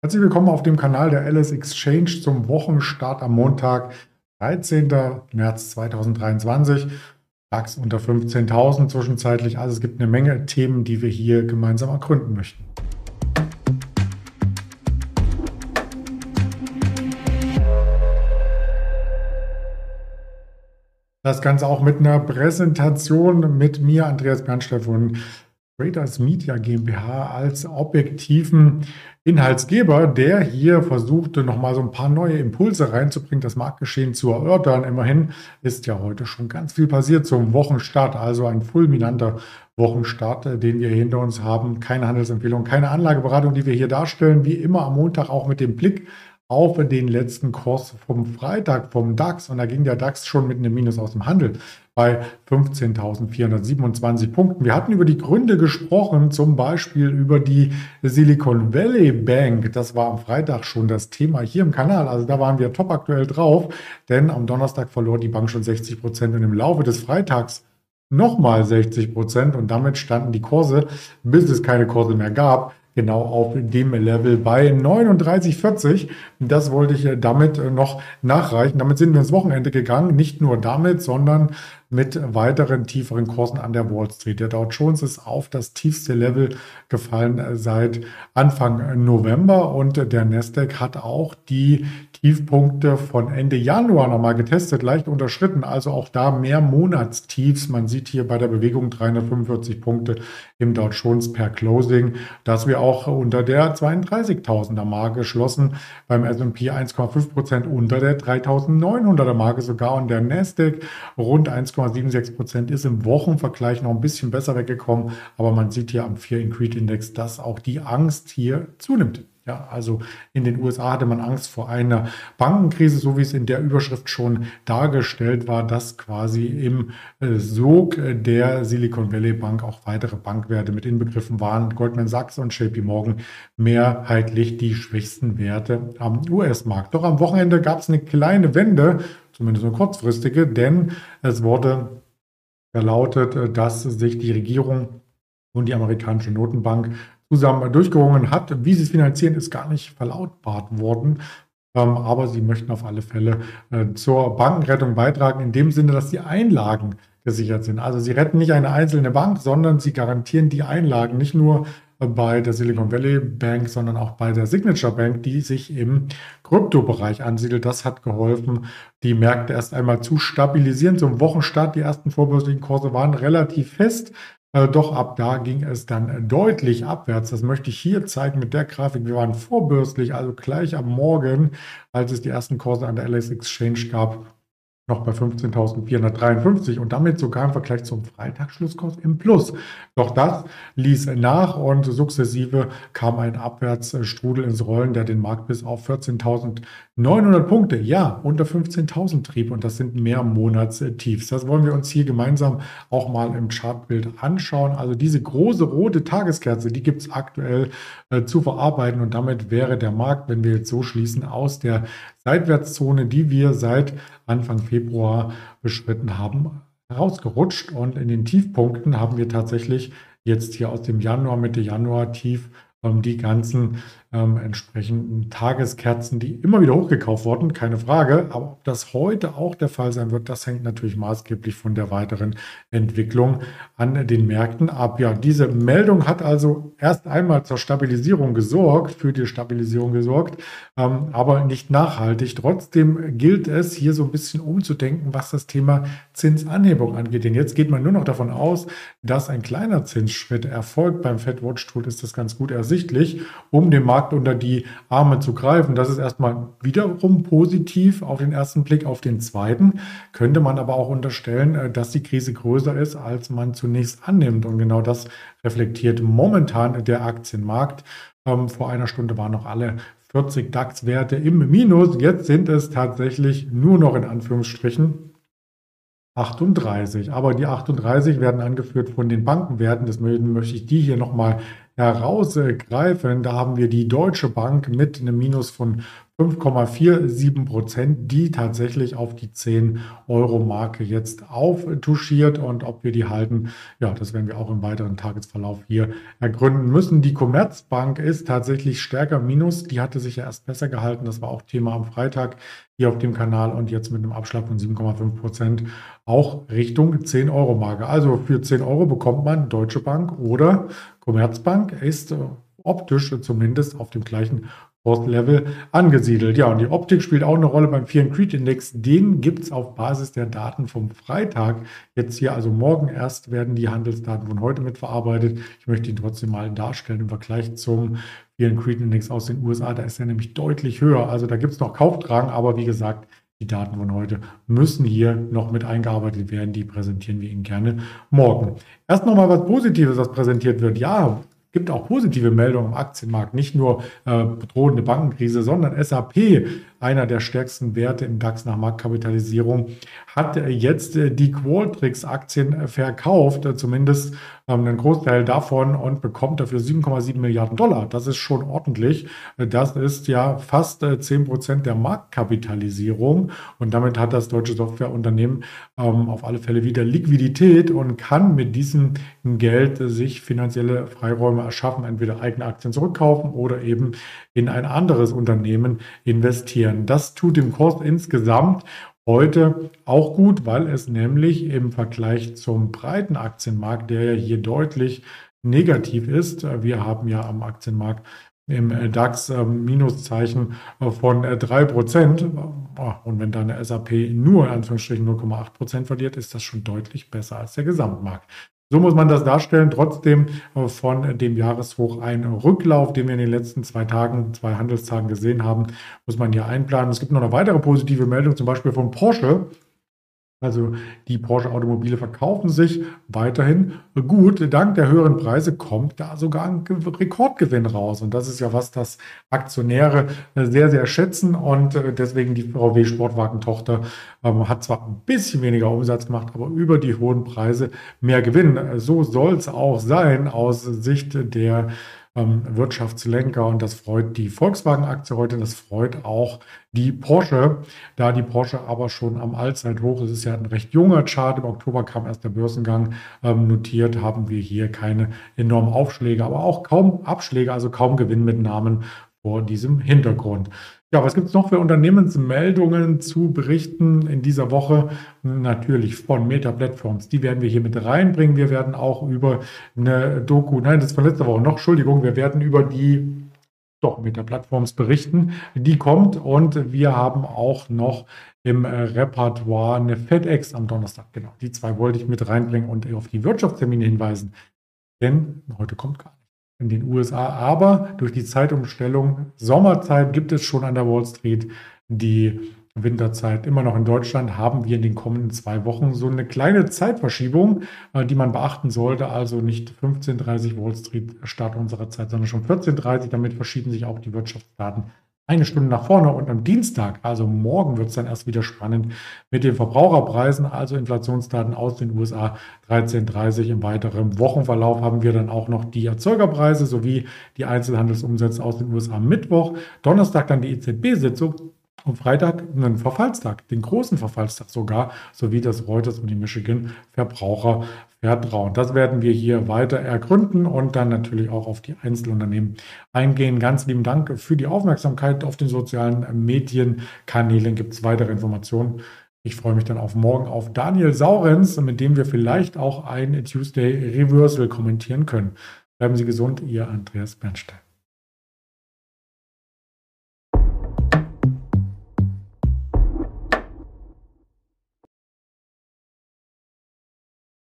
Herzlich willkommen auf dem Kanal der LS Exchange zum Wochenstart am Montag, 13. März 2023. DAX unter 15.000 zwischenzeitlich. Also es gibt eine Menge Themen, die wir hier gemeinsam ergründen möchten. Das Ganze auch mit einer Präsentation mit mir, Andreas Bernstein von Traders Media GmbH als objektiven Inhaltsgeber, der hier versuchte, nochmal so ein paar neue Impulse reinzubringen, das Marktgeschehen zu erörtern. Immerhin ist ja heute schon ganz viel passiert zum Wochenstart, also ein fulminanter Wochenstart, äh, den wir hinter uns haben. Keine Handelsempfehlung, keine Anlageberatung, die wir hier darstellen. Wie immer am Montag auch mit dem Blick auf den letzten Kurs vom Freitag vom DAX. Und da ging der DAX schon mit einem Minus aus dem Handel bei 15.427 Punkten. Wir hatten über die Gründe gesprochen, zum Beispiel über die Silicon Valley Bank. Das war am Freitag schon das Thema hier im Kanal. Also da waren wir top aktuell drauf, denn am Donnerstag verlor die Bank schon 60 Prozent und im Laufe des Freitags nochmal 60 Prozent und damit standen die Kurse, bis es keine Kurse mehr gab, genau auf dem Level bei 39,40. Das wollte ich damit noch nachreichen. Damit sind wir ins Wochenende gegangen. Nicht nur damit, sondern mit weiteren tieferen Kursen an der Wall Street. Der Dow Jones ist auf das tiefste Level gefallen seit Anfang November und der Nasdaq hat auch die Tiefpunkte von Ende Januar nochmal getestet, leicht unterschritten, also auch da mehr Monatstiefs. Man sieht hier bei der Bewegung 345 Punkte im Dow Jones per Closing, dass wir auch unter der 32.000er Marke geschlossen, beim S&P 1,5 Prozent unter der 3.900er Marke sogar und der Nasdaq rund 1,76 Prozent ist im Wochenvergleich noch ein bisschen besser weggekommen, aber man sieht hier am Fear and Greed Index, dass auch die Angst hier zunimmt. Ja, also in den USA hatte man Angst vor einer Bankenkrise, so wie es in der Überschrift schon dargestellt war, dass quasi im äh, Sog der Silicon Valley Bank auch weitere Bankwerte mit inbegriffen waren. Goldman Sachs und JP Morgan mehrheitlich die schwächsten Werte am US-Markt. Doch am Wochenende gab es eine kleine Wende, zumindest eine kurzfristige, denn es wurde verlautet, dass sich die Regierung und die amerikanische Notenbank zusammen durchgerungen hat. Wie sie es finanzieren, ist gar nicht verlautbart worden. Ähm, aber sie möchten auf alle Fälle äh, zur Bankenrettung beitragen, in dem Sinne, dass die Einlagen gesichert sind. Also sie retten nicht eine einzelne Bank, sondern sie garantieren die Einlagen nicht nur bei der Silicon Valley Bank, sondern auch bei der Signature Bank, die sich im Kryptobereich ansiedelt. Das hat geholfen, die Märkte erst einmal zu stabilisieren. Zum Wochenstart, die ersten vorbörslichen Kurse waren relativ fest. Äh, doch ab da ging es dann deutlich abwärts. Das möchte ich hier zeigen mit der Grafik. Wir waren vorbürstlich, also gleich am Morgen, als es die ersten Kurse an der LS Exchange gab, noch bei 15.453 und damit sogar im Vergleich zum Freitagsschlusskurs im Plus. Doch das ließ nach und sukzessive kam ein Abwärtsstrudel ins Rollen, der den Markt bis auf 14.900 Punkte, ja, unter 15.000 trieb und das sind mehr Monatstiefs. Das wollen wir uns hier gemeinsam auch mal im Chartbild anschauen. Also diese große rote Tageskerze, die gibt es aktuell äh, zu verarbeiten und damit wäre der Markt, wenn wir jetzt so schließen, aus der Seitwärtszone, die wir seit Anfang Februar beschritten haben, herausgerutscht. Und in den Tiefpunkten haben wir tatsächlich jetzt hier aus dem Januar, Mitte Januar tief ähm, die ganzen ähm, entsprechenden Tageskerzen, die immer wieder hochgekauft wurden, keine Frage. Aber ob das heute auch der Fall sein wird, das hängt natürlich maßgeblich von der weiteren Entwicklung an den Märkten ab. Ja, diese Meldung hat also erst einmal zur Stabilisierung gesorgt, für die Stabilisierung gesorgt, ähm, aber nicht nachhaltig. Trotzdem gilt es, hier so ein bisschen umzudenken, was das Thema Zinsanhebung angeht. Denn jetzt geht man nur noch davon aus, dass ein kleiner Zinsschritt erfolgt. Beim Fed Watch Tool ist das ganz gut ersichtlich, um den Markt Markt unter die Arme zu greifen. Das ist erstmal wiederum positiv auf den ersten Blick. Auf den zweiten könnte man aber auch unterstellen, äh, dass die Krise größer ist, als man zunächst annimmt. Und genau das reflektiert momentan der Aktienmarkt. Ähm, vor einer Stunde waren noch alle 40 DAX-Werte im Minus. Jetzt sind es tatsächlich nur noch in Anführungsstrichen 38. Aber die 38 werden angeführt von den Bankenwerten. Deswegen möchte ich die hier nochmal herausgreifen. Da haben wir die Deutsche Bank mit einem Minus von 5,47 Prozent, die tatsächlich auf die 10-Euro-Marke jetzt auftuschiert. Und ob wir die halten, ja, das werden wir auch im weiteren Tagesverlauf hier ergründen müssen. Die Commerzbank ist tatsächlich stärker minus. Die hatte sich ja erst besser gehalten. Das war auch Thema am Freitag hier auf dem Kanal und jetzt mit einem Abschlag von 7,5 Prozent auch Richtung 10-Euro-Marke. Also für 10 Euro bekommt man Deutsche Bank oder Commerzbank ist optisch zumindest auf dem gleichen Level angesiedelt. Ja, und die Optik spielt auch eine Rolle beim Fear Creed Index. Den gibt es auf Basis der Daten vom Freitag. Jetzt hier, also morgen erst, werden die Handelsdaten von heute mitverarbeitet. Ich möchte ihn trotzdem mal darstellen im Vergleich zum Fear Creed Index aus den USA. Da ist er nämlich deutlich höher. Also da gibt es noch Kaufdrang, aber wie gesagt, die Daten von heute müssen hier noch mit eingearbeitet werden. Die präsentieren wir Ihnen gerne morgen. Erst nochmal was Positives, was präsentiert wird. Ja, gibt auch positive Meldungen im Aktienmarkt, nicht nur äh, bedrohende Bankenkrise, sondern SAP, einer der stärksten Werte im DAX nach Marktkapitalisierung, hat jetzt äh, die Qualtrics-Aktien verkauft, äh, zumindest ähm, einen Großteil davon und bekommt dafür 7,7 Milliarden Dollar. Das ist schon ordentlich. Das ist ja fast 10 Prozent der Marktkapitalisierung und damit hat das deutsche Softwareunternehmen ähm, auf alle Fälle wieder Liquidität und kann mit diesem Geld sich finanzielle Freiräume erschaffen, entweder eigene Aktien zurückkaufen oder eben in ein anderes Unternehmen investieren. Das tut dem Kurs insgesamt heute auch gut, weil es nämlich im Vergleich zum breiten Aktienmarkt, der ja hier deutlich negativ ist, wir haben ja am Aktienmarkt im DAX äh, Minuszeichen äh, von äh, 3%. Und wenn dann SAP nur in Anführungsstrichen 0,8% verliert, ist das schon deutlich besser als der Gesamtmarkt. So muss man das darstellen. Trotzdem äh, von dem Jahreshoch ein Rücklauf, den wir in den letzten zwei Tagen, zwei Handelstagen gesehen haben, muss man hier einplanen. Es gibt noch eine weitere positive Meldung, zum Beispiel von Porsche. Also die Porsche Automobile verkaufen sich weiterhin gut. Dank der höheren Preise kommt da sogar ein Rekordgewinn raus. Und das ist ja was, das Aktionäre äh, sehr, sehr schätzen. Und äh, deswegen die VW Sportwagen-Tochter ähm, hat zwar ein bisschen weniger Umsatz gemacht, aber über die hohen Preise mehr Gewinn. So soll es auch sein aus Sicht der Wirtschaftslenker und das freut die Volkswagen-Aktie heute, das freut auch die Porsche, da die Porsche aber schon am Allzeithoch, es ist ja ein recht junger Chart, im Oktober kam erst der Börsengang ähm, notiert, haben wir hier keine enormen Aufschläge, aber auch kaum Abschläge, also kaum Gewinnmitnahmen vor diesem Hintergrund. Ja, was gibt es noch für Unternehmensmeldungen zu berichten in dieser Woche? Natürlich von Meta Platforms. Die werden wir hier mit reinbringen. Wir werden auch über eine Doku, nein, das ist von letzter Woche noch, Entschuldigung, wir werden über die doch Meta Platforms berichten. Die kommt und wir haben auch noch im Repertoire eine FedEx am Donnerstag. Genau, die zwei wollte ich mit reinbringen und auf die Wirtschaftstermine hinweisen. Denn heute kommt gar in den USA. Aber durch die Zeitumstellung Sommerzeit gibt es schon an der Wall Street die Winterzeit. Immer noch in Deutschland haben wir in den kommenden zwei Wochen so eine kleine Zeitverschiebung, äh, die man beachten sollte. Also nicht 15.30 Wall Street Start unserer Zeit, sondern schon 14.30. Damit verschieben sich auch die Wirtschaftsdaten eine Stunde nach vorne und am Dienstag, also morgen, wird es dann erst wieder spannend mit den Verbraucherpreisen, also Inflationsdaten aus den USA 13.30 im weiteren Wochenverlauf haben wir dann auch noch die Erzeugerpreise sowie die Einzelhandelsumsätze aus den USA Mittwoch, Donnerstag dann die EZB-Sitzung und Freitag einen Verfallstag, den großen Verfallstag sogar, sowie das Reuters und die Michigan Verbrauchervertrauen. Das werden wir hier weiter ergründen und dann natürlich auch auf die Einzelunternehmen eingehen. Ganz lieben Dank für die Aufmerksamkeit. Auf den sozialen Medienkanälen gibt es weitere Informationen. Ich freue mich dann auf morgen auf Daniel Saurenz, mit dem wir vielleicht auch ein Tuesday Reversal kommentieren können. Bleiben Sie gesund, Ihr Andreas Bernstein.